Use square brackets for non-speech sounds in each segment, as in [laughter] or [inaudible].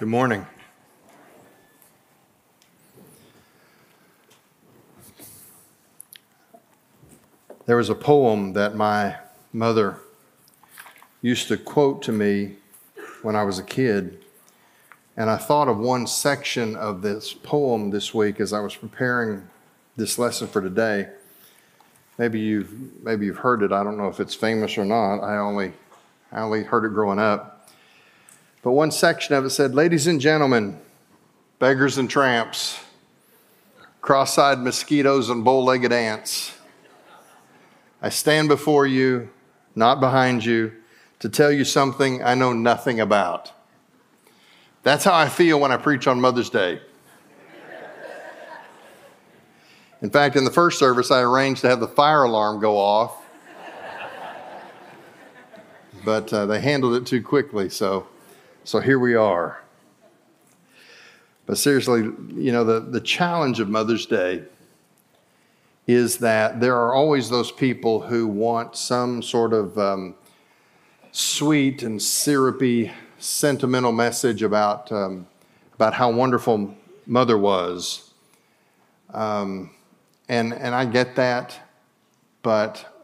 Good morning. There was a poem that my mother used to quote to me when I was a kid. And I thought of one section of this poem this week as I was preparing this lesson for today. Maybe you've, maybe you've heard it. I don't know if it's famous or not. I only, I only heard it growing up. But one section of it said, Ladies and gentlemen, beggars and tramps, cross eyed mosquitoes and bow legged ants, I stand before you, not behind you, to tell you something I know nothing about. That's how I feel when I preach on Mother's Day. In fact, in the first service, I arranged to have the fire alarm go off, but uh, they handled it too quickly, so so here we are. But seriously, you know, the, the challenge of Mother's Day is that there are always those people who want some sort of um, sweet and syrupy, sentimental message about, um, about how wonderful Mother was. Um, and, and I get that, but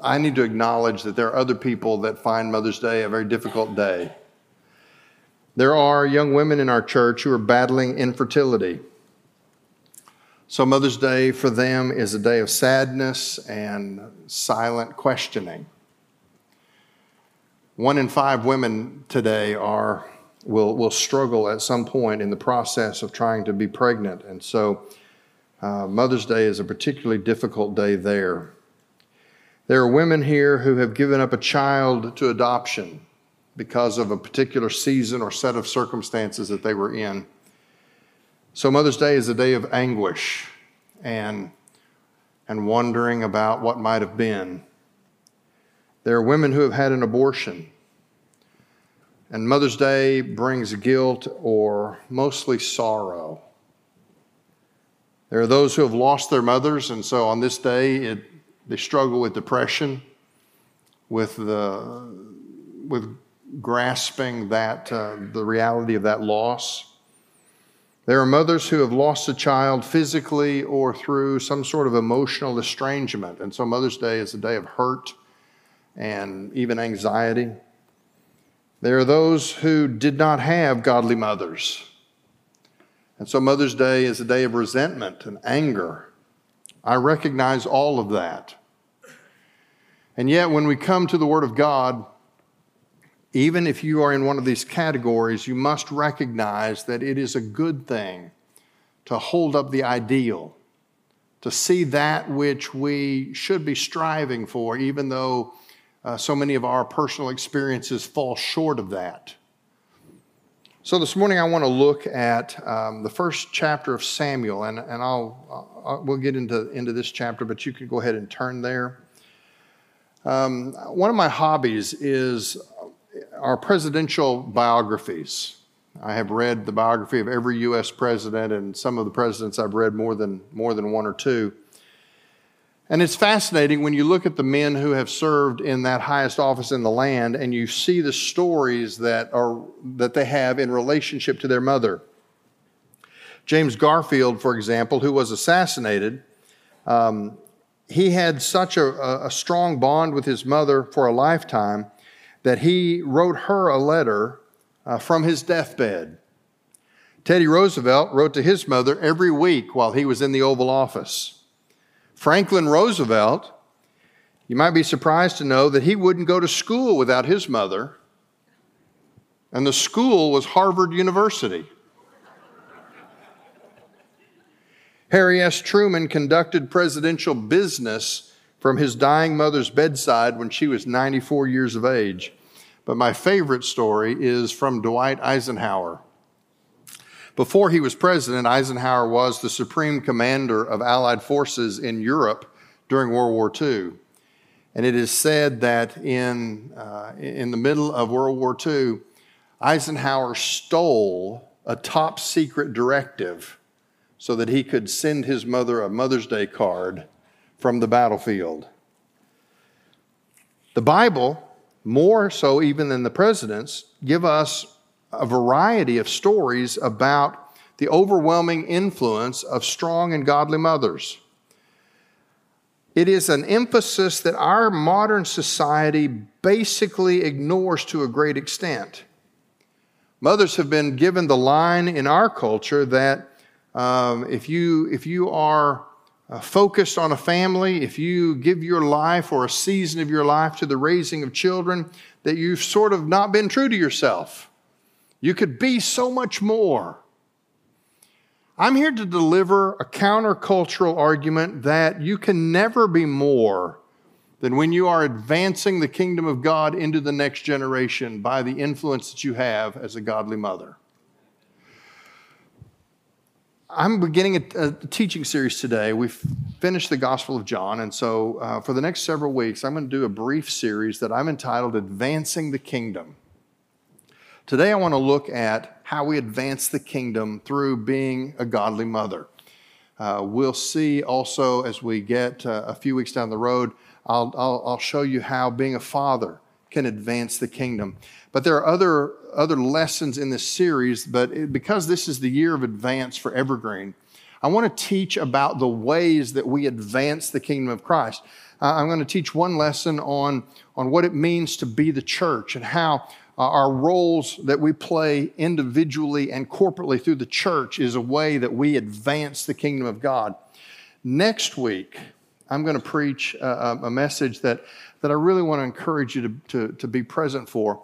I need to acknowledge that there are other people that find Mother's Day a very difficult day. There are young women in our church who are battling infertility. So, Mother's Day for them is a day of sadness and silent questioning. One in five women today are, will, will struggle at some point in the process of trying to be pregnant. And so, uh, Mother's Day is a particularly difficult day there. There are women here who have given up a child to adoption because of a particular season or set of circumstances that they were in. So, Mother's Day is a day of anguish and, and wondering about what might have been. There are women who have had an abortion. And Mother's Day brings guilt or mostly sorrow. There are those who have lost their mothers, and so on this day, it they struggle with depression, with the with grasping that uh, the reality of that loss. There are mothers who have lost a child physically or through some sort of emotional estrangement, and so Mother's Day is a day of hurt and even anxiety. There are those who did not have godly mothers. And so Mother's Day is a day of resentment and anger. I recognize all of that. And yet, when we come to the Word of God, even if you are in one of these categories, you must recognize that it is a good thing to hold up the ideal, to see that which we should be striving for, even though uh, so many of our personal experiences fall short of that. So, this morning I want to look at um, the first chapter of Samuel, and, and I'll, I'll, we'll get into, into this chapter, but you can go ahead and turn there. Um, one of my hobbies is our presidential biographies. I have read the biography of every U.S. president, and some of the presidents I've read more than, more than one or two. And it's fascinating when you look at the men who have served in that highest office in the land and you see the stories that, are, that they have in relationship to their mother. James Garfield, for example, who was assassinated, um, he had such a, a strong bond with his mother for a lifetime that he wrote her a letter uh, from his deathbed. Teddy Roosevelt wrote to his mother every week while he was in the Oval Office. Franklin Roosevelt, you might be surprised to know that he wouldn't go to school without his mother, and the school was Harvard University. Harry S. Truman conducted presidential business from his dying mother's bedside when she was 94 years of age. But my favorite story is from Dwight Eisenhower. Before he was president, Eisenhower was the supreme commander of Allied forces in Europe during World War II. And it is said that in, uh, in the middle of World War II, Eisenhower stole a top secret directive so that he could send his mother a Mother's Day card from the battlefield. The Bible, more so even than the presidents, give us a variety of stories about the overwhelming influence of strong and godly mothers. It is an emphasis that our modern society basically ignores to a great extent. Mothers have been given the line in our culture that um, if, you, if you are uh, focused on a family, if you give your life or a season of your life to the raising of children, that you've sort of not been true to yourself. You could be so much more. I'm here to deliver a countercultural argument that you can never be more than when you are advancing the kingdom of God into the next generation by the influence that you have as a godly mother. I'm beginning a, a, teaching series today. We've finished the Gospel of John, and so uh, for the next several weeks, I'm going to do a brief series that I'm entitled Advancing the Kingdom. Today, I want to look at how we advance the kingdom through being a godly mother. Uh, we'll see also as we get uh, a few weeks down the road, I'll, I'll, I'll show you how being a father can advance the kingdom. But there are other, other lessons in this series, but it, because this is the year of advance for Evergreen, I want to teach about the ways that we advance the kingdom of Christ. Uh, I'm going to teach one lesson on, on what it means to be the church and how uh, our roles that we play individually and corporately through the church is a way that we advance the kingdom of God. Next week, I'm going to preach a, a message that, that I really want to encourage you to, to, to be present for.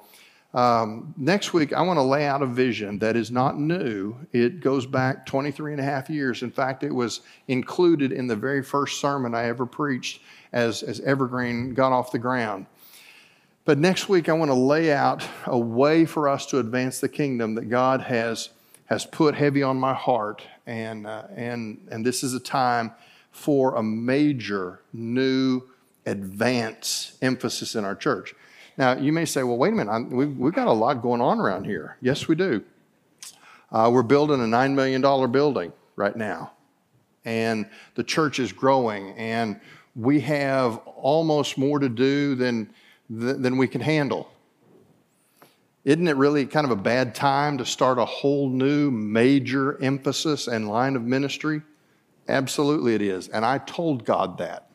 Um, next week, I want to lay out a vision that is not new. It goes back 23 and a half years. In fact, it was included in the very first sermon I ever preached as, as Evergreen got off the ground. But next week, I want to lay out a way for us to advance the kingdom that God has, has put heavy on my heart. And, uh, and, and this is a time for a major new advance emphasis in our church. Now, you may say, well, wait a minute, we've, we've got a lot going on around here. Yes, we do. Uh, we're building a $9 million building right now, and the church is growing, and we have almost more to do than, than we can handle. Isn't it really kind of a bad time to start a whole new major emphasis and line of ministry? Absolutely, it is. And I told God that.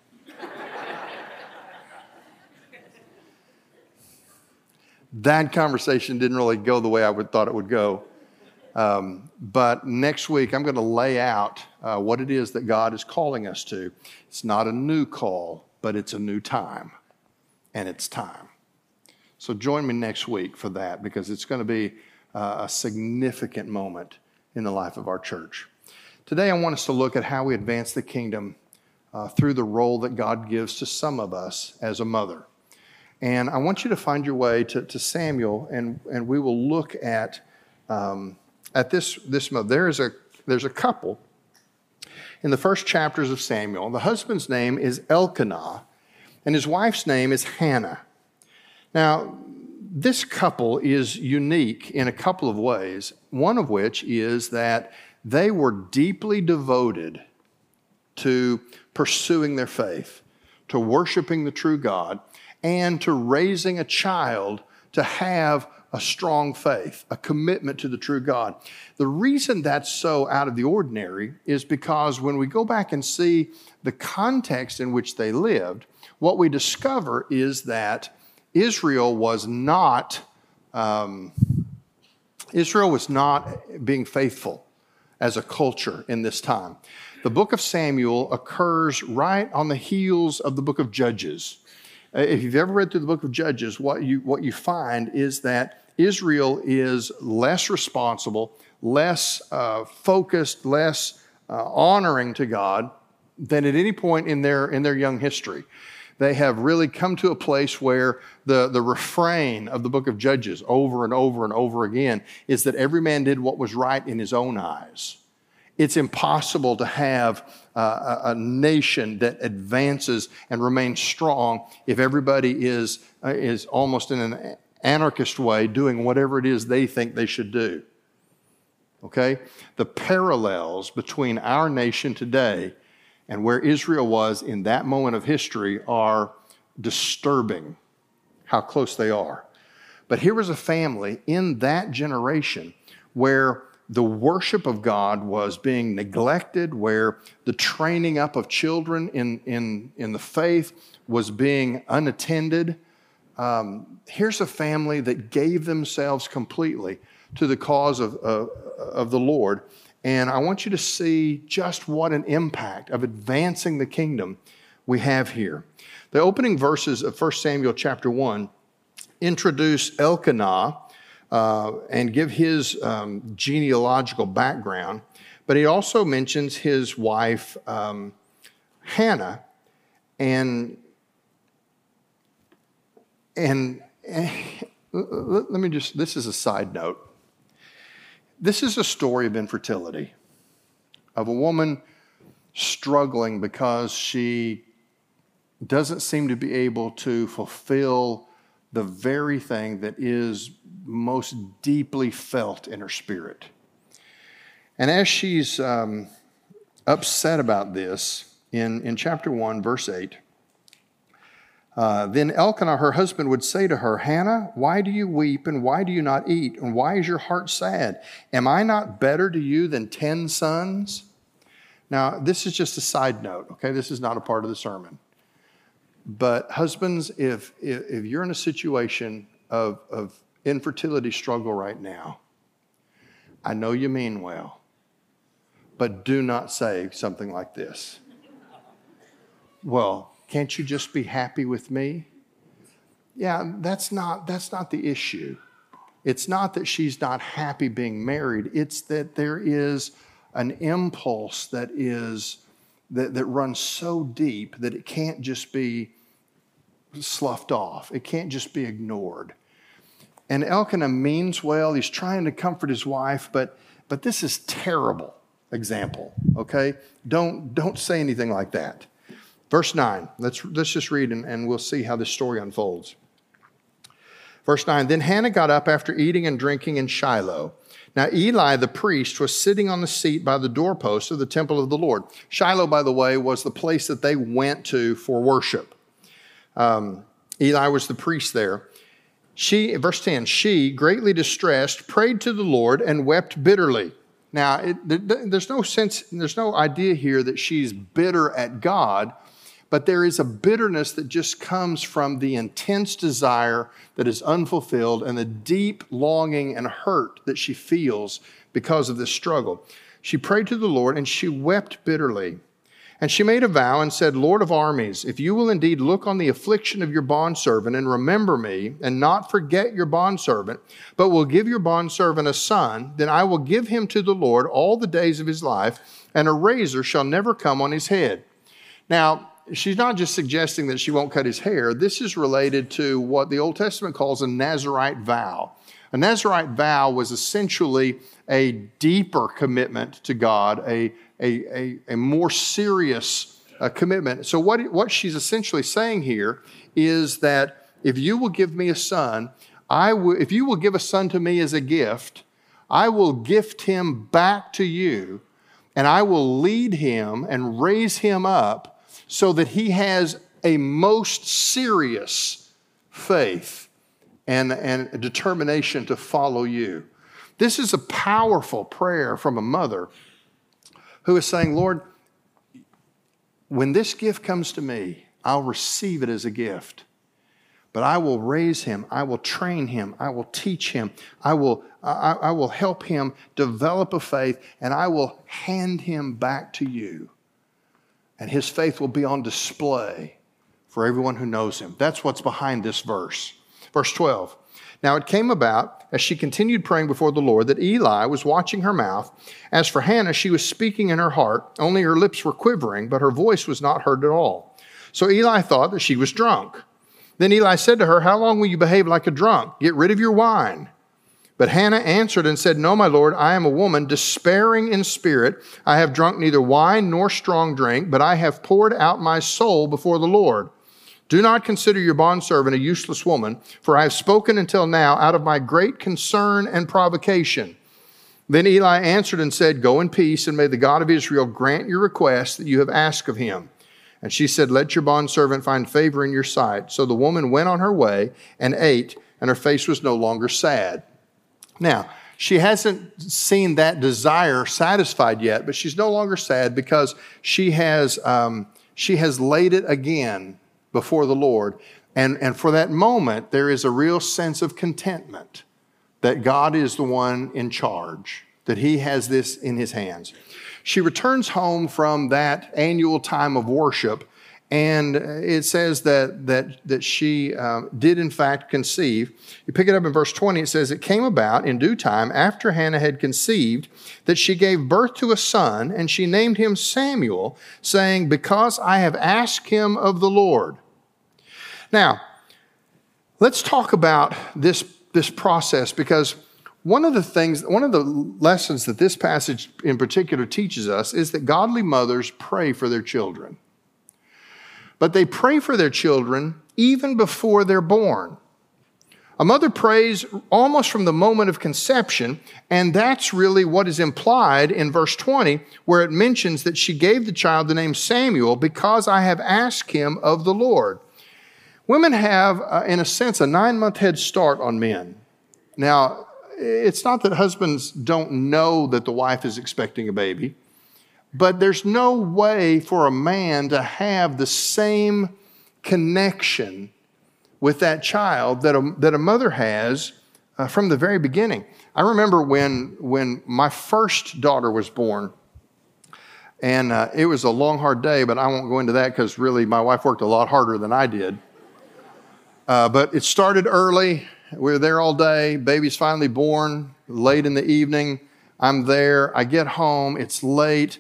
That conversation didn't really go the way I would thought it would go. Um, but next week, I'm going to lay out uh, what it is that God is calling us to. It's not a new call, but it's a new time, and it's time. So join me next week for that because it's going to be uh, a significant moment in the life of our church. Today, I want us to look at how we advance the kingdom uh, through the role that God gives to some of us as a mother. And I want you to find your way to, to Samuel, and, and we will look at, um, at this, this. There is a, there's a couple in the first chapters of Samuel. The husband's name is Elkanah, and his wife's name is Hannah. Now, this couple is unique in a couple of ways, one of which is that they were deeply devoted to pursuing their faith, to worshiping the true God, and to raising a child to have a strong faith, a commitment to the true God. The reason that's so out of the ordinary is because when we go back and see the context in which they lived, what we discover is that Israel was not um, Israel was not being faithful as a culture in this time. The book of Samuel occurs right on the heels of the book of Judges. Uh, if you've ever read through the book of Judges, what you, what you find is that Israel is less responsible, less uh, focused, less uh, honoring to God than at any point in their, in their young history. They have really come to a place where the, the refrain of the book of Judges over and over and over again is that every man did what was right in his own eyes it's impossible to have a, a, nation that advances and remains strong if everybody is, uh, is almost in an anarchist way doing whatever it is they think they should do. Okay? The parallels between our nation today and where Israel was in that moment of history are disturbing how close they are. But here was a family in that generation where the worship of God was being neglected, where the training up of children in, in, in the faith was being unattended. Um, here's a family that gave themselves completely to the cause of, uh, of the Lord. And I want you to see just what an impact of advancing the kingdom we have here. The opening verses of 1 Samuel chapter 1 introduce Elkanah uh, and give his um, genealogical background, but he also mentions his wife, um, Hannah, and, and, and let me just, this is a side note. This is a story of infertility, of a woman struggling because she doesn't seem to be able to fulfill the very thing that is most deeply felt in her spirit. And as she's um, upset about this, in, in chapter 1, verse 8, uh, then Elkanah, her husband, would say to her, Hannah, why do you weep and why do you not eat? And why is your heart sad? Am I not better to you than 10 sons? Now, this is just a side note, okay? This is not a part of the sermon. But husbands, if, if, if you're in a situation of, of infertility struggle right now, I know you mean well, but do not say something like this. Well, can't you just be happy with me? Yeah, that's not, that's not the issue. It's not that she's not happy being married, it's that there is an impulse that is that, that runs so deep that it can't just be sloughed off. It can't just be ignored. And Elkanah means well. He's trying to comfort his wife, but, but this is terrible example, okay? Don't, don't say anything like that. Verse 9, let's, let's just read and, and we'll see how this story unfolds. Verse 9 Then Hannah got up after eating and drinking in Shiloh. Now, Eli the priest was sitting on the seat by the doorpost of the temple of the Lord. Shiloh, by the way, was the place that they went to for worship. Um, Eli was the priest there. She, verse 10, she, greatly distressed, prayed to the Lord and wept bitterly. Now, it, there's no sense, there's no idea here that she's bitter at God but there is a bitterness that just comes from the intense desire that is unfulfilled and the deep longing and hurt that she feels because of this struggle. She prayed to the Lord and she wept bitterly. And she made a vow and said, Lord of armies, if you will indeed look on the affliction of your bondservant and remember me, and not forget your bondservant, but will give your bondservant a son, then I will give him to the Lord all the days of his life, and a razor shall never come on his head. Now, she's not just suggesting that she won't cut his hair. This is related to what the Old Testament calls a Nazarite vow. A Nazarite vow was essentially a deeper commitment to God, a, a, a, a more serious uh, commitment. So, what, what she's essentially saying here is that if you will give me a son, I will, if you will give a son to me as a gift, I will gift him back to you, and I will lead him and raise him up so that he has a most serious faith and, and determination to follow you. This is a powerful prayer from a mother who is saying, Lord, when this gift comes to me, I'll receive it as a gift. But I will raise him, I will train him, I will teach him, I will, I, I will help him develop a faith, and I will hand him back to you and his faith will be on display for everyone who knows him. That's what's behind this verse. Verse 12. Now it came about, as she continued praying before the Lord, that Eli was watching her mouth. As for Hannah, she was speaking in her heart, only her lips were quivering, but her voice was not heard at all. So Eli thought that she was drunk. Then Eli said to her, How long will you behave like a drunk? Get rid of your wine. But Hannah answered and said, No, my Lord, I am a woman despairing in spirit. I have drunk neither wine nor strong drink, but I have poured out my soul before the Lord. Do not consider your bondservant a useless woman, for I have spoken until now out of my great concern and provocation. Then Eli answered and said, Go in peace, and may the God of Israel grant your request that you have asked of him. And she said, Let your bondservant find favor in your sight. So the woman went on her way and ate, and her face was no longer sad. Now, she hasn't seen that desire satisfied yet, but she's no longer sad because she has, um, she has laid it again before the Lord. And, and for that moment, there is a real sense of contentment that God is the one in charge, that He has this in His hands. She returns home from that annual time of worship, and it says that, that, that she uh, did, in fact, conceive. You pick it up in verse 20, it says, It came about in due time, after Hannah had conceived, that she gave birth to a son, and she named him Samuel, saying, Because I have asked him of the Lord. Now, let's talk about this, this process because one of the things, one of the lessons that this passage in particular teaches us is that godly mothers pray for their children. But they pray for their children even before they're born. A mother prays almost from the moment of conception, and that's really what is implied in verse 20, where it mentions that she gave the child the name Samuel because I have asked him of the Lord. Women have, uh, in a sense, a nine month head start on men. Now, it's not that husbands don't know that the wife is expecting a baby, but there's no way for a man to have the same connection with that child that a, that a mother has uh, from the very beginning. I remember when, when my first daughter was born, and uh, it was a long, hard day, but I won't go into that because really my wife worked a lot harder than I did. Uh, but it started early. We were there all day. Baby's finally born late in the evening. I'm there. I get home. It's late.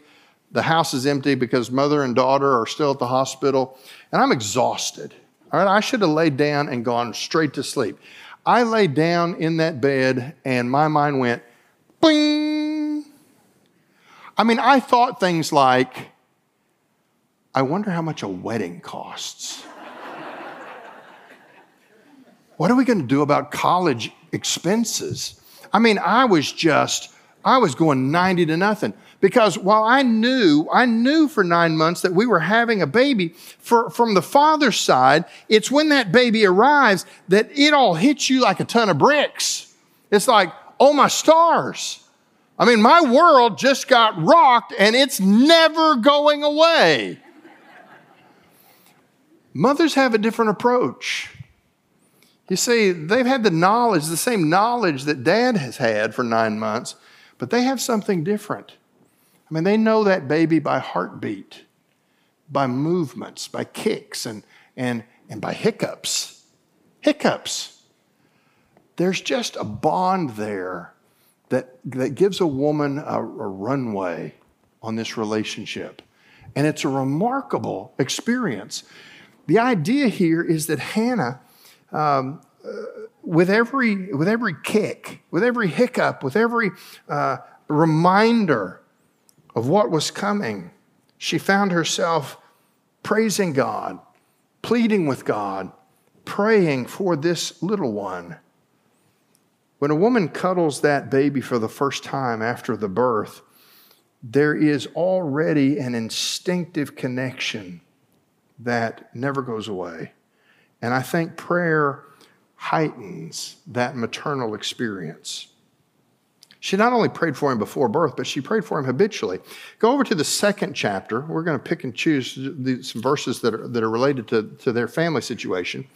The house is empty because mother and daughter are still at the hospital. And I'm exhausted. All right, I should have laid down and gone straight to sleep. I laid down in that bed and my mind went, bing. I mean, I thought things like, I wonder how much a wedding costs. [laughs] What are we going to do about college expenses? I mean, I was just, I was going 90 to nothing because while I knew, I knew for nine months that we were having a baby, for, from the father's side, it's when that baby arrives that it all hits you like a ton of bricks. It's like, oh my stars. I mean, my world just got rocked and it's never going away. Mothers have a different approach. You see, they've had the knowledge, the same knowledge that dad has had for nine months, but they have something different. I mean, they know that baby by heartbeat, by movements, by kicks, and, and, and by hiccups. Hiccups. There's just a bond there that, that gives a woman a, a runway on this relationship. And it's a remarkable experience. The idea here is that Hannah um, with every with every kick, with every hiccup, with every uh, reminder of what was coming, she found herself praising God, pleading with God, praying for this little one. When a woman cuddles that baby for the first time after the birth, there is already an instinctive connection that never goes away. And I think prayer heightens that maternal experience. She not only prayed for him before birth, but she prayed for him habitually. Go over to the second chapter. We're going to pick and choose some verses that are, that are related to, to their family situation.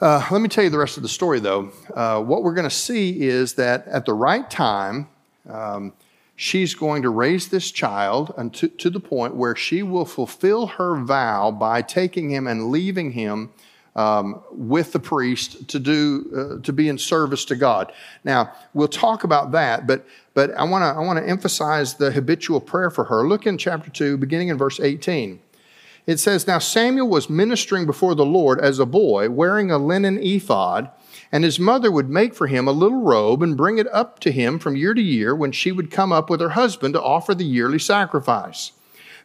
Uh, let me tell you the rest of the story, though. Uh, what we're going to see is that at the right time, um, she's going to raise this child to, to the point where she will fulfill her vow by taking him and leaving him um, with the priest to do uh, to be in service to God. Now we'll talk about that, but but I want to I want to emphasize the habitual prayer for her. Look in chapter two, beginning in verse eighteen. It says, "Now Samuel was ministering before the Lord as a boy, wearing a linen ephod." And his mother would make for him a little robe and bring it up to him from year to year when she would come up with her husband to offer the yearly sacrifice.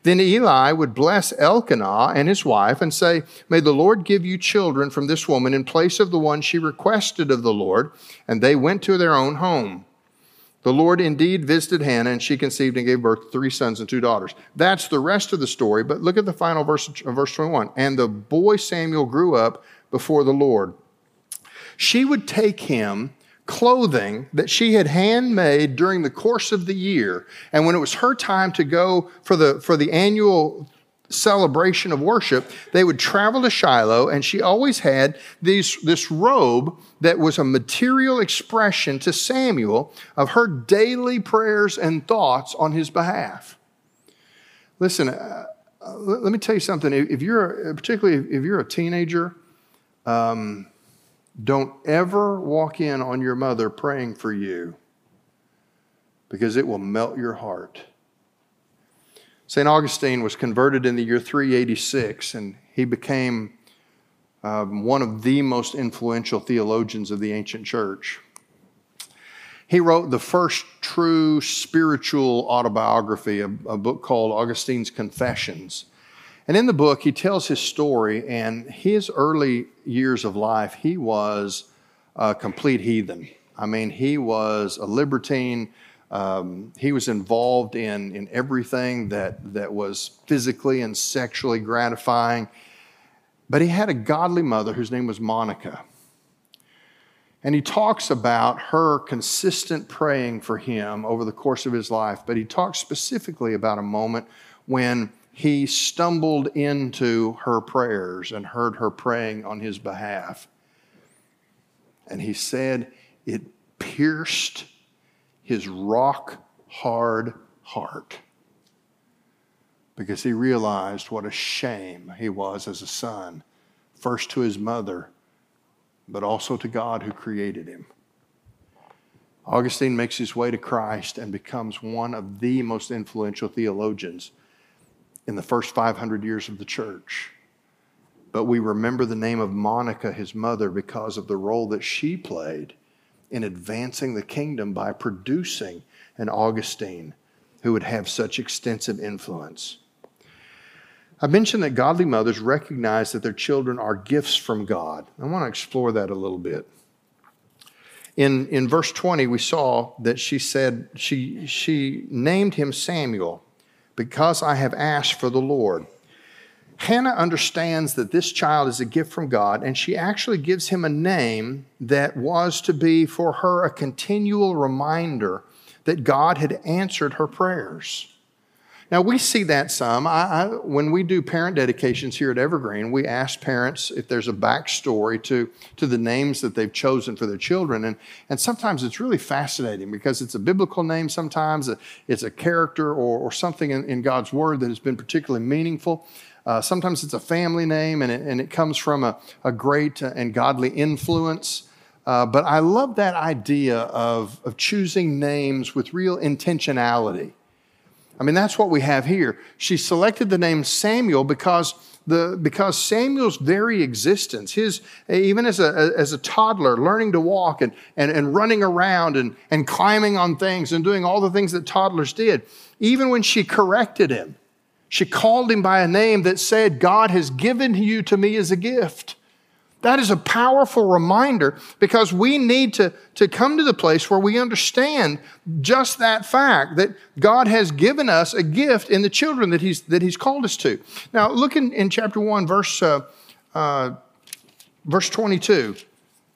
Then Eli would bless Elkanah and his wife and say, May the Lord give you children from this woman in place of the one she requested of the Lord. And they went to their own home. The Lord indeed visited Hannah, and she conceived and gave birth to three sons and two daughters. That's the rest of the story, but look at the final verse of verse 21. And the boy Samuel grew up before the Lord. She would take him clothing that she had handmade during the course of the year. And when it was her time to go for the, for the annual celebration of worship, they would travel to Shiloh, and she always had these, this robe that was a material expression to Samuel of her daily prayers and thoughts on his behalf. Listen, uh, let me tell you something. If you're, particularly if you're a teenager, um, don't ever walk in on your mother praying for you because it will melt your heart. St. Augustine was converted in the year 386, and he became um, one of the most influential theologians of the ancient church. He wrote the first true spiritual autobiography, a, a book called Augustine's Confessions. And in the book, he tells his story and his early years of life, he was a complete heathen. I mean, he was a libertine. Um, he was involved in, in everything that, that was physically and sexually gratifying. But he had a godly mother whose name was Monica. And he talks about her consistent praying for him over the course of his life. But he talks specifically about a moment when he stumbled into her prayers and heard her praying on his behalf. And he said it pierced his rock hard heart because he realized what a shame he was as a son, first to his mother, but also to God who created him. Augustine makes his way to Christ and becomes one of the most influential theologians in the first 500 years of the church. But we remember the name of Monica, his mother, because of the role that she played in advancing the kingdom by producing an Augustine who would have such extensive influence. I mentioned that godly mothers recognize that their children are gifts from God. I want to explore that a little bit. In, in verse 20, we saw that she said, she, she named him Samuel because I have asked for the Lord. Hannah understands that this child is a gift from God, and she actually gives him a name that was to be for her a continual reminder that God had answered her prayers. Now, we see that some. I, I, when we do parent dedications here at Evergreen, we ask parents if there's a backstory to, to the names that they've chosen for their children. And, and sometimes it's really fascinating because it's a biblical name, sometimes it's a character or, or something in, in God's Word that has been particularly meaningful. Uh, sometimes it's a family name and it, and it comes from a, a great and godly influence. Uh, but I love that idea of, of choosing names with real intentionality. I mean, that's what we have here. She selected the name Samuel because the, because Samuel's very existence, his, even as a, as a toddler, learning to walk and, and, and running around and, and climbing on things and doing all the things that toddlers did, even when she corrected him, she called him by a name that said, God has given you to me as a gift. That is a powerful reminder because we need to, to come to the place where we understand just that fact that God has given us a gift in the children that He's, that he's called us to. Now, look in, in chapter 1, verse, uh, uh, verse 22.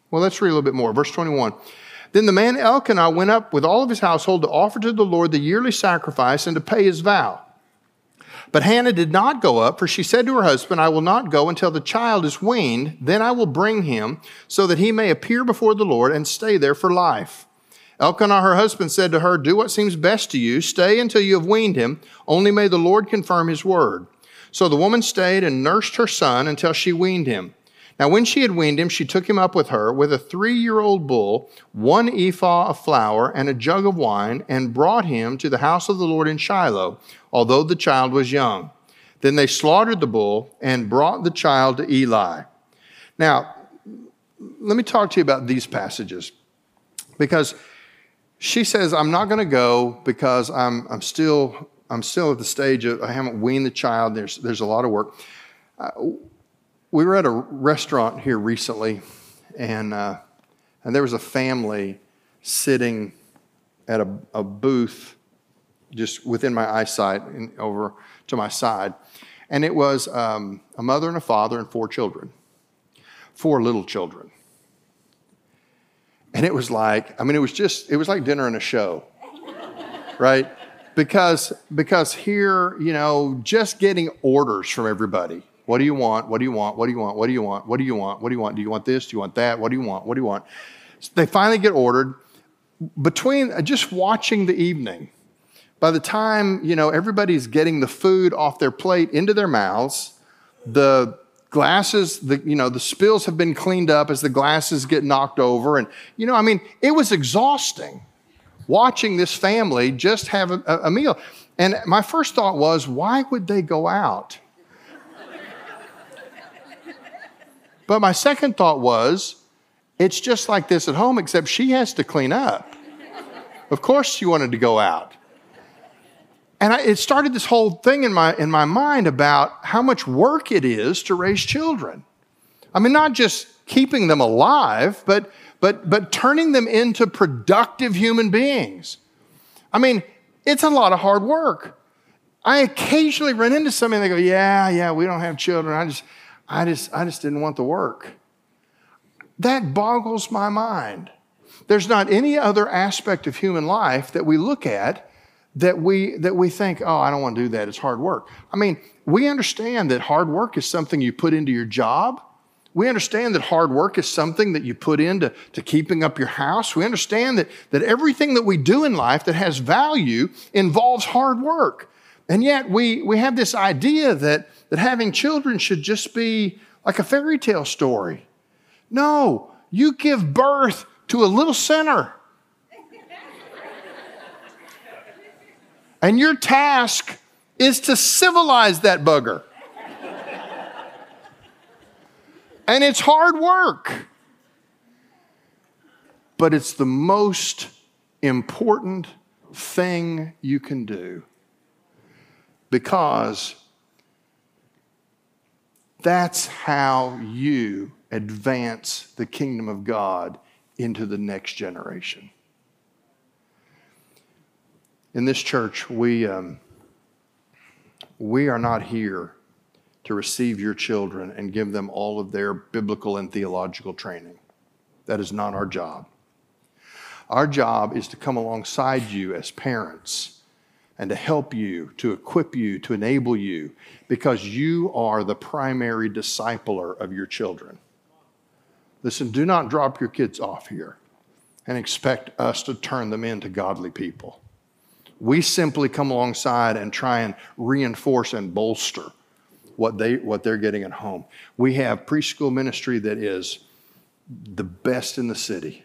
Well, let's read a little bit more. Verse 21. Then the man Elkanah went up with all of his household to offer to the Lord the yearly sacrifice and to pay his vow. But Hannah did not go up, for she said to her husband, I will not go until the child is weaned, then I will bring him, so that he may appear before the Lord and stay there for life. Elkanah, her husband, said to her, Do what seems best to you. Stay until you have weaned him. Only may the Lord confirm his word. So the woman stayed and nursed her son until she weaned him. Now, when she had weaned him, she took him up with her with a three year old bull, one ephah of flour, and a jug of wine, and brought him to the house of the Lord in Shiloh, although the child was young. Then they slaughtered the bull and brought the child to Eli. Now, let me talk to you about these passages because she says, I'm not going to go because I'm, I'm, still, I'm still at the stage of I haven't weaned the child. There's, there's a lot of work. Uh, we were at a restaurant here recently, and uh, and there was a family sitting at a, a booth just within my eyesight in, over to my side. And it was um, a mother and a father and four children, four little children. And it was like, I mean, it was just, it was like dinner and a show, right? Because, because here, you know, just getting orders from everybody. What do you want? What do you want? What do you want? What do you want? What do you want? What do you want? Do you want this? Do you want that? What do you want? What do you want? So they finally get ordered. Between just watching the evening, by the time, you know, everybody's getting the food off their plate into their mouths, the glasses, the, you know, the spills have been cleaned up as the glasses get knocked over. And, you know, I mean, it was exhausting watching this family just have a, a meal. And my first thought was, why would they go out? but my second thought was, it's just like this at home, except she has to clean up. Of course, she wanted to go out. And I, it started this whole thing in my, in my mind about how much work it is to raise children. I mean, not just keeping them alive, but, but, but turning them into productive human beings. I mean, it's a lot of hard work. I occasionally run into somebody and they go, Yeah, yeah, we don't have children. I just, I just, I just didn't want the work. That boggles my mind. There's not any other aspect of human life that we look at that we that we think, oh, I don't want to do that. It's hard work. I mean, we understand that hard work is something you put into your job. We understand that hard work is something that you put into to keeping up your house. We understand that, that everything that we do in life that has value involves hard work. And yet we, we have this idea that, that having children should just be like a fairy tale story. No, you give birth to a little sinner. And your task is to civilize that bugger. and it's hard work. But it's the most important thing you can do because that's how you advance the kingdom of God into the next generation. In this church, we, um, we are not here to receive your children and give them all of their biblical and theological training. That is not our job. Our job is to come alongside you as parents and to help you, to equip you, to enable you, because you are the primary discipler of your children. Listen, do not drop your kids off here and expect us to turn them into godly people. We simply come alongside and try and reinforce and bolster what, they, what they're getting at home. We have preschool ministry that is the best in the city.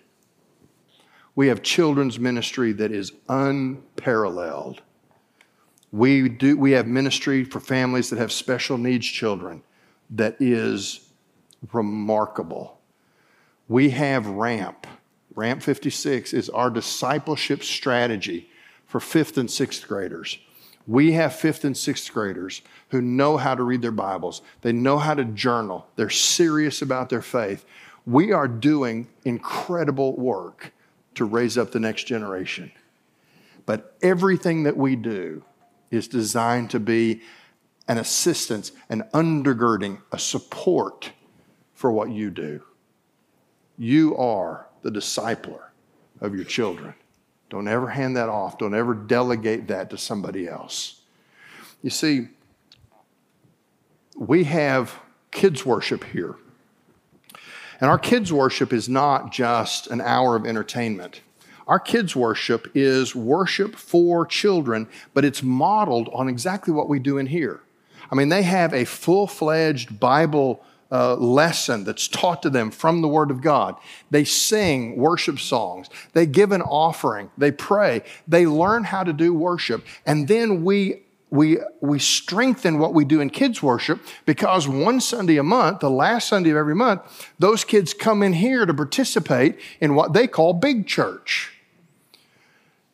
We have children's ministry that is unparalleled. We, do, we have ministry for families that have special needs children that is remarkable. We have RAMP. RAMP 56 is our discipleship strategy for fifth and sixth graders. We have fifth and sixth graders who know how to read their Bibles, they know how to journal, they're serious about their faith. We are doing incredible work to raise up the next generation. But everything that we do is designed to be an assistance, an undergirding, a support for what you do. You are the discipler of your children. Don't ever hand that off. Don't ever delegate that to somebody else. You see, we have kids' worship here. And our kids' worship is not just an hour of entertainment. Our kids' worship is worship for children, but it's modeled on exactly what we do in here. I mean, they have a full fledged Bible uh, lesson that's taught to them from the Word of God. They sing worship songs. They give an offering. They pray. They learn how to do worship. And then we we, we strengthen what we do in kids worship because one Sunday a month, the last Sunday of every month, those kids come in here to participate in what they call big church.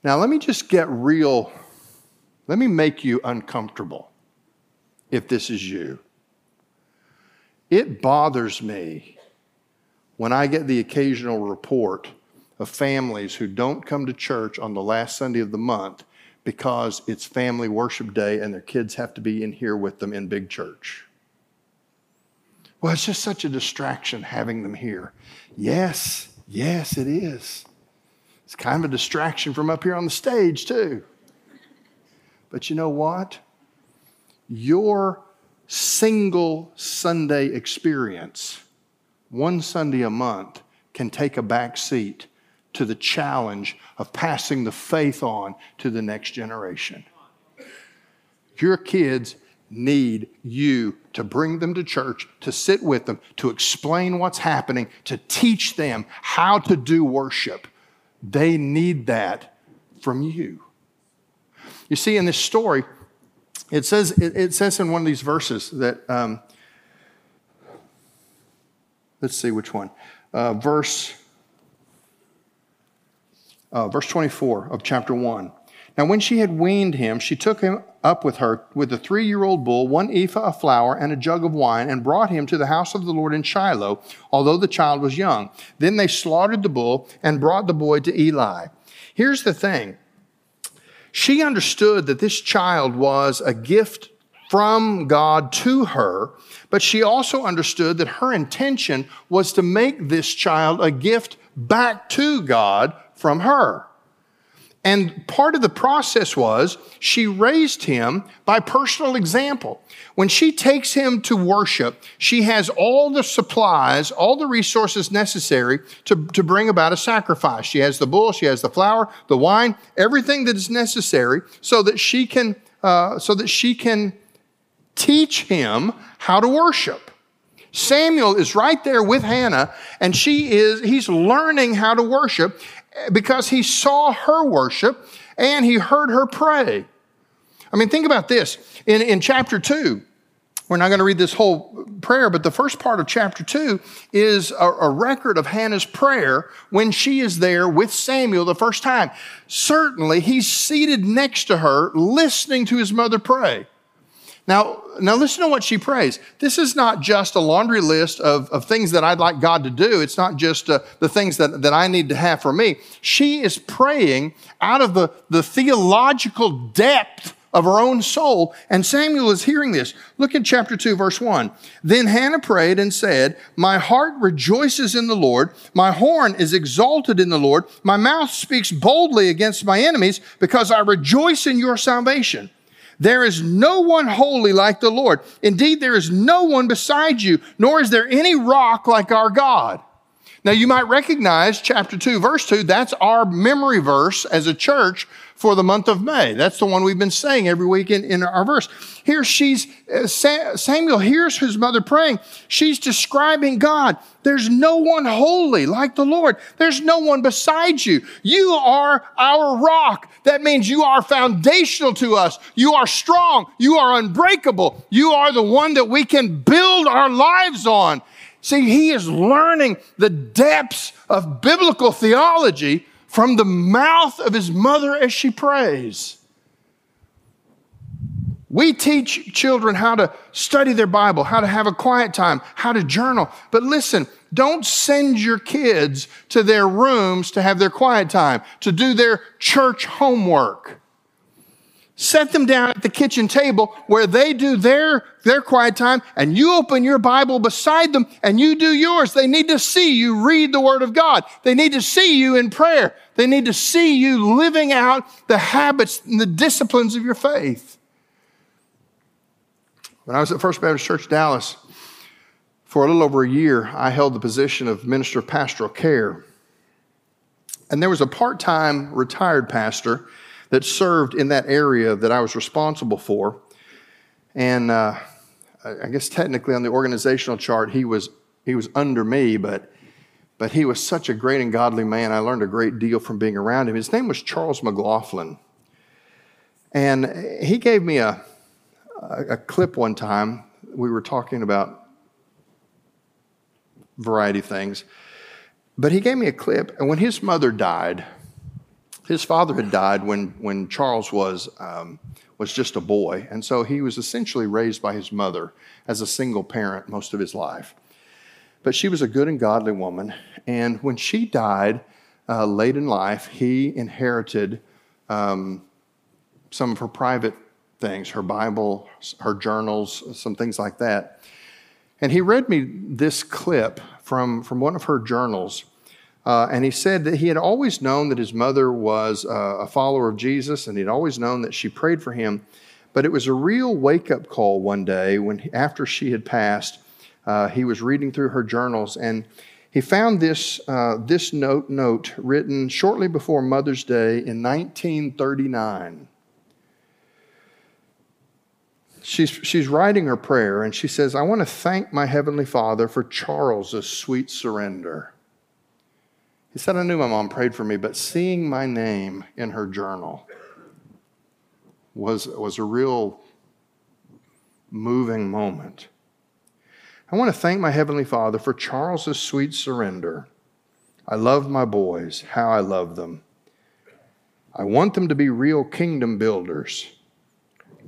Now, let me just get real. Let me make you uncomfortable if this is you. It bothers me when I get the occasional report of families who don't come to church on the last Sunday of the month because it's family worship day and their kids have to be in here with them in big church. Well, it's just such a distraction having them here. Yes, yes, it is. It's kind of a distraction from up here on the stage, too. But you know what? Your single Sunday experience, one Sunday a month, can take a back seat to the challenge of passing the faith on to the next generation. Your kids need you to bring them to church, to sit with them, to explain what's happening, to teach them how to do worship. They need that from you. You see, in this story, it says, it, says in one of these verses that, um, let's see which one. Uh, verse uh, verse 24 of chapter 1. Now, when she had weaned him, she took him up with her with a three year old bull, one ephah of flour, and a jug of wine, and brought him to the house of the Lord in Shiloh, although the child was young. Then they slaughtered the bull and brought the boy to Eli. Here's the thing she understood that this child was a gift from God to her, but she also understood that her intention was to make this child a gift back to God from her. And part of the process was she raised him by personal example. When she takes him to worship, she has all the supplies, all the resources necessary to, to bring about a sacrifice. She has the bull, she has the flour, the wine, everything that is necessary so that she can, uh, so that she can teach him how to worship. Samuel is right there with Hannah, and she is, he's learning how to worship because he saw her worship and he heard her pray. I mean, think about this. In, in chapter 2, we're not going to read this whole prayer, but the first part of chapter 2 is a, a record of Hannah's prayer when she is there with Samuel the first time. Certainly, he's seated next to her, listening to his mother pray. Now, now listen to what she prays. This is not just a laundry list of, of things that I'd like God to do. It's not just uh, the things that, that I need to have for me. She is praying out of the, the theological depth of her own soul. And Samuel is hearing this. Look at chapter 2, verse 1. Then Hannah prayed and said, My heart rejoices in the Lord. My horn is exalted in the Lord. My mouth speaks boldly against my enemies because I rejoice in your salvation. There is no one holy like the Lord. Indeed, there is no one beside you, nor is there any rock like our God. Now, you might recognize chapter 2, verse 2. That's our memory verse as a church for the month of May. That's the one we've been saying every week in, in our verse. Here she's, uh, Samuel hears his mother praying. She's describing God. There's no one holy like the Lord. There's no one beside you. You are our rock. That means you are foundational to us. You are strong. You are unbreakable. You are the one that we can build our lives on. See, he is learning the depths of biblical theology from the mouth of his mother as she prays. We teach children how to study their Bible, how to have a quiet time, how to journal. But listen, don't send your kids to their rooms to have their quiet time, to do their church homework. Set them down at the kitchen table where they do their, their quiet time and you open your Bible beside them and you do yours. They need to see you read the Word of God. They need to see you in prayer. They need to see you living out the habits and the disciplines of your faith. When I was at First Baptist Church Dallas, for a little over a year, I held the position of minister of pastoral care. And there was a part time retired pastor that served in that area that I was responsible for. And uh, I guess technically on the organizational chart, he was, he was under me, but, but he was such a great and godly man. I learned a great deal from being around him. His name was Charles McLaughlin. And he gave me a, a, a clip one time. We were talking about variety of things. But he gave me a clip, and when his mother died, his father had died when, when Charles was, um, was just a boy, and so he was essentially raised by his mother as a single parent most of his life. But she was a good and godly woman, and when she died, uh, late in life, he inherited um, some of her private things, her Bible, her journals, some things like that. And he read me this clip from, from one of her journals. Uh, and he said that he had always known that his mother was a follower of Jesus, and he'd always known that she prayed for him. But it was a real wake up call one day when, after she had passed, uh, he was reading through her journals and he found this, uh, this note, note written shortly before Mother's Day in 1939 she's, she's writing her prayer and she says, I want to thank my Heavenly Father for Charles's sweet surrender. He said, I knew my mom prayed for me, but seeing my name in her journal was, was a real moving moment. I want to thank my Heavenly Father for Charles's sweet surrender. I love my boys, how I love them. I want them to be real kingdom builders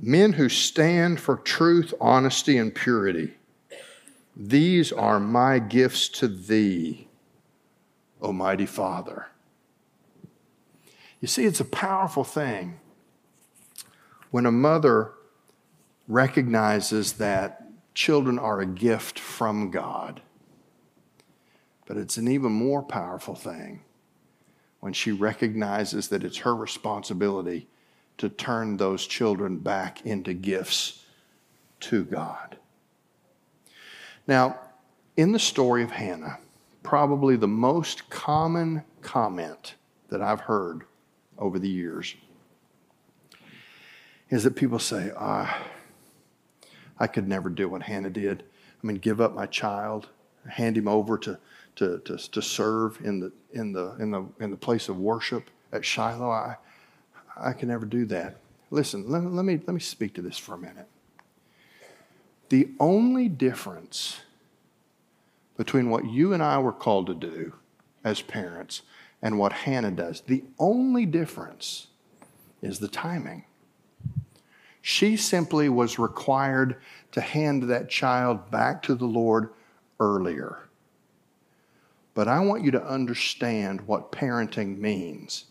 men who stand for truth, honesty, and purity. These are my gifts to thee, Almighty Father. You see, it's a powerful thing when a mother recognizes that children are a gift from God. But it's an even more powerful thing when she recognizes that it's her responsibility to turn those children back into gifts to God. Now, in the story of Hannah, probably the most common comment that I've heard over the years is that people say, ah, I could never do what Hannah did. I mean, give up my child, hand him over to, to, to, to serve in the, in, the, in, the, in the place of worship at Shiloh. I, I can never do that. Listen, let, let, me, let me speak to this for a minute. The only difference between what you and I were called to do as parents and what Hannah does, the only difference is the timing. She simply was required to hand that child back to the Lord earlier. But I want you to understand what parenting means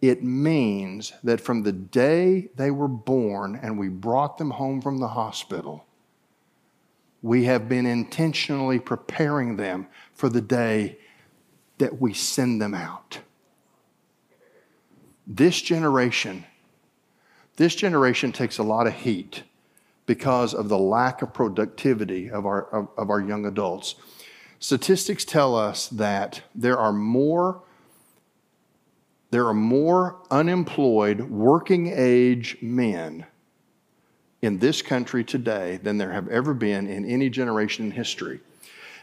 it means that from the day they were born and we brought them home from the hospital, we have been intentionally preparing them for the day that we send them out. This generation, this generation takes a lot of heat because of the lack of productivity of our, of, of our young adults. Statistics tell us that there are more there are more unemployed working age men in this country today than there have ever been in any generation in history.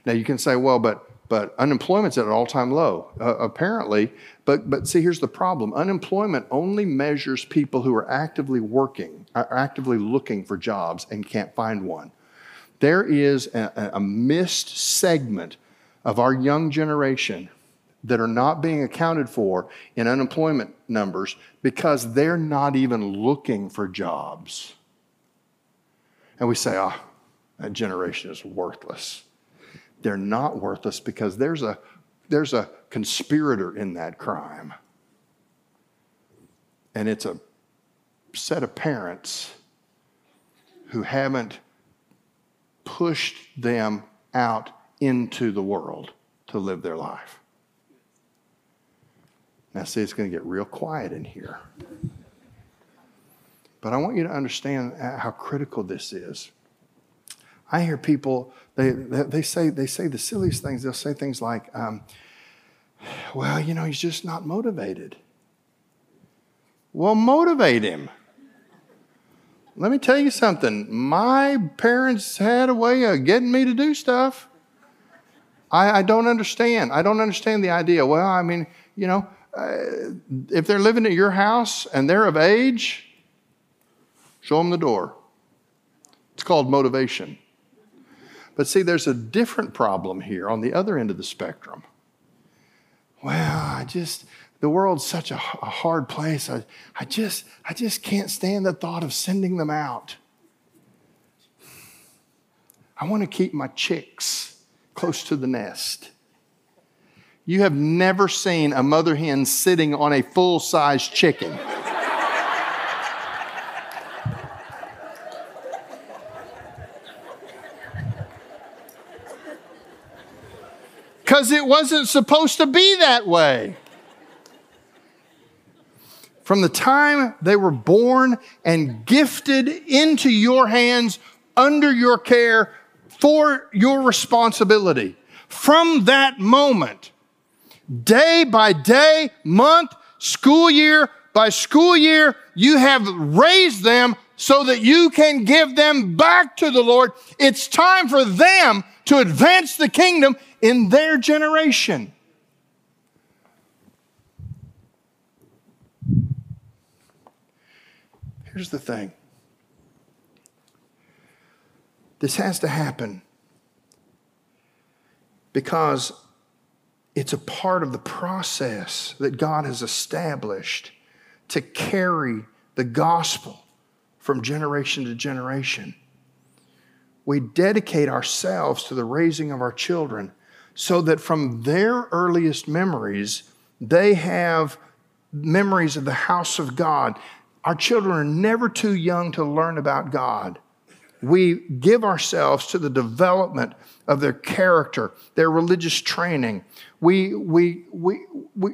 Now you can say, well, but but unemployment's at an all-time low, uh, apparently. But but see, here's the problem: unemployment only measures people who are actively working, are actively looking for jobs and can't find one. There is a, a missed segment of our young generation that are not being accounted for in unemployment numbers because they're not even looking for jobs. And we say, oh, that generation is worthless. They're not worthless because there's a, there's a conspirator in that crime. And it's a set of parents who haven't pushed them out into the world to live their life. Now, see, it's going to get real quiet in here. But I want you to understand how critical this is. I hear people, they, they, say, they say the silliest things. They'll say things like, um, well, you know, he's just not motivated. Well, motivate him. Let me tell you something. My parents had a way of getting me to do stuff. I, I don't understand. I don't understand the idea. Well, I mean, you know, uh, if they're living at your house and they're of age, show them the door. It's called motivation. But see, there's a different problem here on the other end of the spectrum. Well, I just, the world's such a, a hard place. I, I, just, I just can't stand the thought of sending them out. I want to keep my chicks close to the nest. You have never seen a mother hen sitting on a full size chicken. Because it wasn't supposed to be that way. From the time they were born and gifted into your hands, under your care, for your responsibility. From that moment, day by day, month, school year by school year, you have raised them so that you can give them back to the Lord. It's time for them to advance the kingdom in their generation. Here's the thing this has to happen because it's a part of the process that God has established to carry the gospel from generation to generation. We dedicate ourselves to the raising of our children so that from their earliest memories, they have memories of the house of God. Our children are never too young to learn about God. We give ourselves to the development of their character, their religious training. We, we, we, we,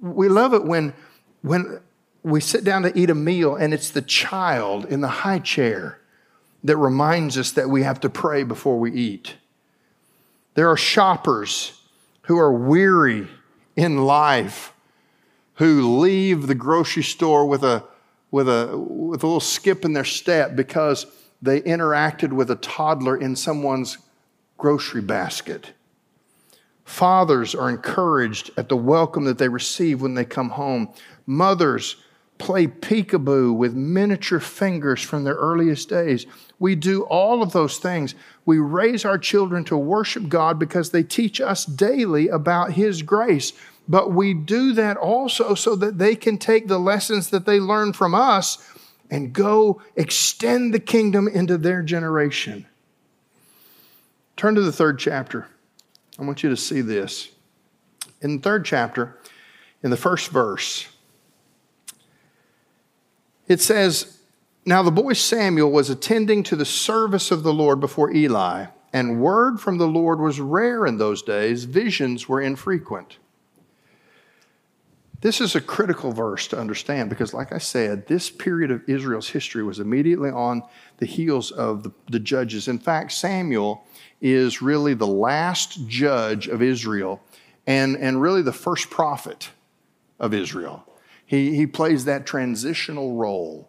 we love it when, when we sit down to eat a meal and it's the child in the high chair that reminds us that we have to pray before we eat. There are shoppers who are weary in life who leave the grocery store with a, with a, with a little skip in their step because they interacted with a toddler in someone's grocery basket. Fathers are encouraged at the welcome that they receive when they come home. Mothers play peekaboo with miniature fingers from their earliest days. We do all of those things. We raise our children to worship God because they teach us daily about His grace. But we do that also so that they can take the lessons that they learn from us and go extend the kingdom into their generation. Turn to the third chapter. I want you to see this. In the third chapter, in the first verse, it says, Now the boy Samuel was attending to the service of the Lord before Eli, and word from the Lord was rare in those days, visions were infrequent. This is a critical verse to understand because, like I said, this period of Israel's history was immediately on the heels of the, the, judges. In fact, Samuel is really the last judge of Israel and, and really the first prophet of Israel. He, he plays that transitional role.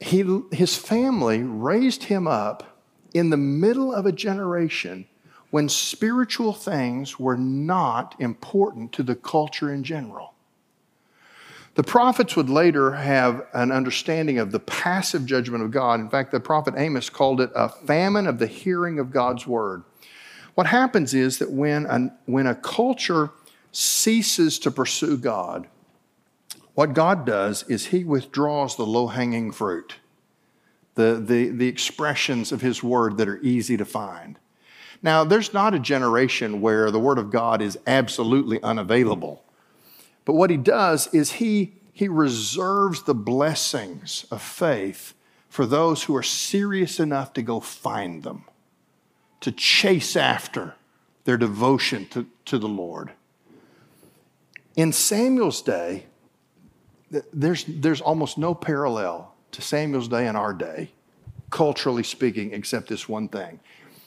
He, his family raised him up in the middle of a generation when spiritual things were not important to the culture in general. The prophets would later have an understanding of the passive judgment of God. In fact, the prophet Amos called it a famine of the hearing of God's word. What happens is that when a, when a culture ceases to pursue God, what God does is He withdraws the low hanging fruit, the, the, the expressions of His word that are easy to find. Now, there's not a generation where the Word of God is absolutely unavailable. But what he does is he, he reserves the blessings of faith for those who are serious enough to go find them, to chase after their devotion to, to the Lord. In Samuel's day, there's, there's almost no parallel to Samuel's day and our day, culturally speaking, except this one thing.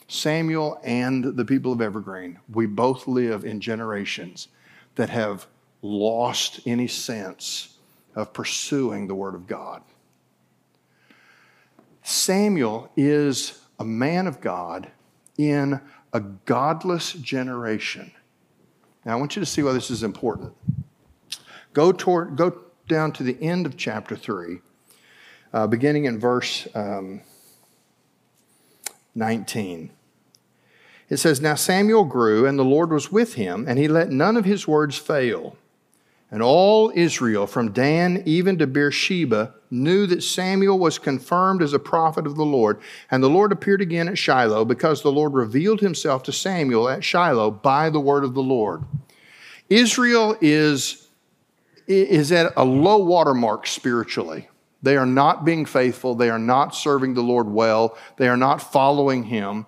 Samuel and the people of Evergreen, we both live in generations that have lost any sense of pursuing the Word of God. Samuel is a man of God in a godless generation. Now, I want you to see why this is important. Go, toward, go down to the end of chapter 3, uh, beginning in verse um, 19. It says, Now Samuel grew, and the Lord was with him, and he let none of his words fail. And all Israel, from Dan even to Beersheba, knew that Samuel was confirmed as a prophet of the Lord. And the Lord appeared again at Shiloh because the Lord revealed himself to Samuel at Shiloh by the word of the Lord. Israel is, is at a low water mark spiritually. They are not being faithful. They are not serving the Lord well. They are not following him.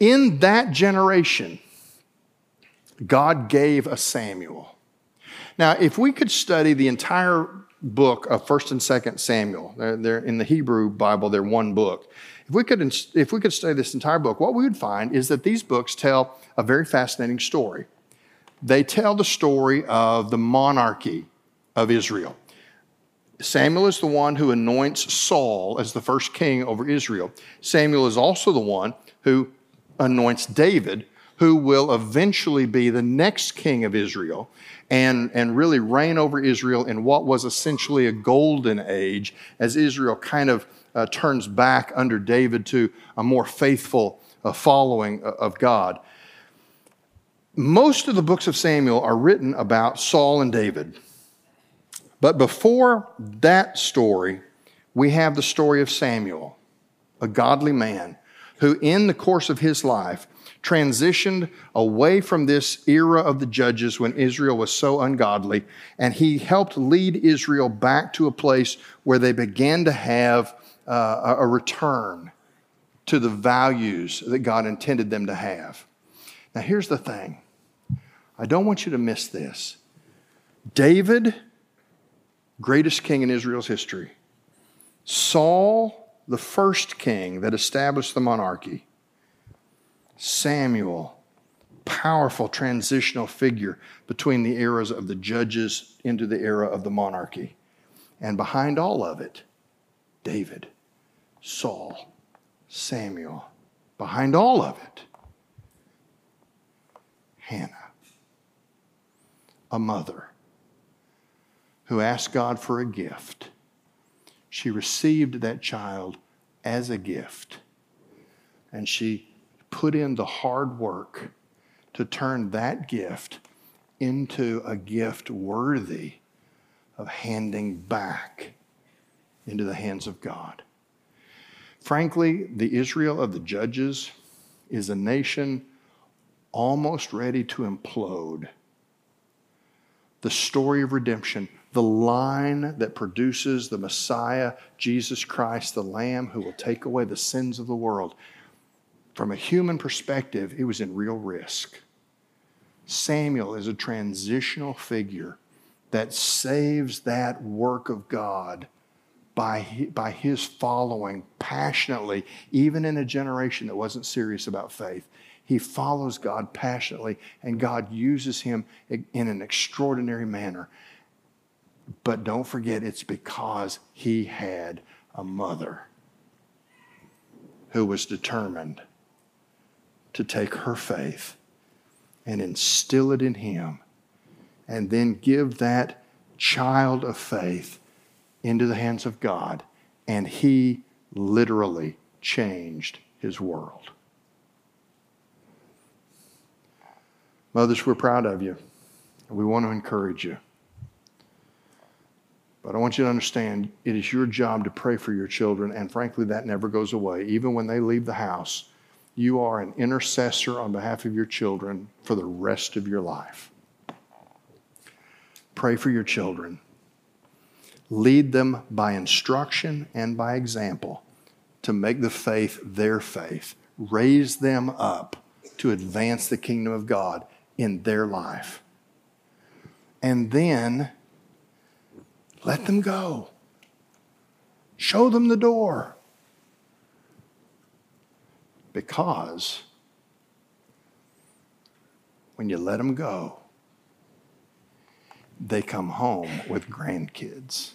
In that generation, God gave a Samuel. Now, if we could study the entire book of First and Second Samuel, they're, they're, in the Hebrew Bible, they're one book. If we could, if we could study this entire book, what we would find is that these books tell a very fascinating story. They tell the story of the monarchy of Israel. Samuel is the one who anoints Saul as the first king over Israel. Samuel is also the one who anoints David, who will eventually be the next king of Israel and, and really reign over Israel in what was essentially a golden age as Israel kind of uh, turns back under David to a more faithful uh, following of God. Most of the books of Samuel are written about Saul and David. But before that story, we have the story of Samuel, a godly man who, in the course of his life, transitioned away from this era of the judges when Israel was so ungodly, and he helped lead Israel back to a place where they began to have uh, a return to the values that God intended them to have. Now, here's the thing I don't want you to miss this. David, greatest king in Israel's history, Saul, the first king that established the monarchy, Samuel, powerful transitional figure between the eras of the judges into the era of the monarchy. And behind all of it, David, Saul, Samuel. Behind all of it, Hannah, a mother who asked God for a gift. She received that child as a gift, and she put in the hard work to turn that gift into a gift worthy of handing back into the hands of God. Frankly, the Israel of the judges is a nation almost ready to implode. The story of redemption, the line that produces the Messiah, Jesus Christ, the Lamb who will take away the sins of the world, from a human perspective, it was in real risk. Samuel is a transitional figure that saves that work of God by, by his following passionately, even in a generation that wasn't serious about faith. He follows God passionately, and God uses him in an extraordinary manner. But don't forget, it's because he had a mother who was determined to take her faith and instill it in him, and then give that child of faith into the hands of God. And he literally changed his world. Mothers, we're proud of you. We want to encourage you. But I want you to understand it is your job to pray for your children, and frankly, that never goes away. Even when they leave the house, you are an intercessor on behalf of your children for the rest of your life. Pray for your children. Lead them by instruction and by example to make the faith their faith. Raise them up to advance the kingdom of God in their life. And then let them go. Show them the door because when you let them go, they come home with grandkids.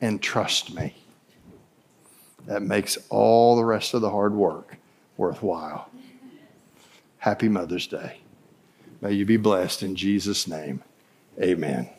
and trust me, that makes all the rest of the hard work worthwhile. Happy Mother's Day. May you be blessed in Jesus' name. Amen.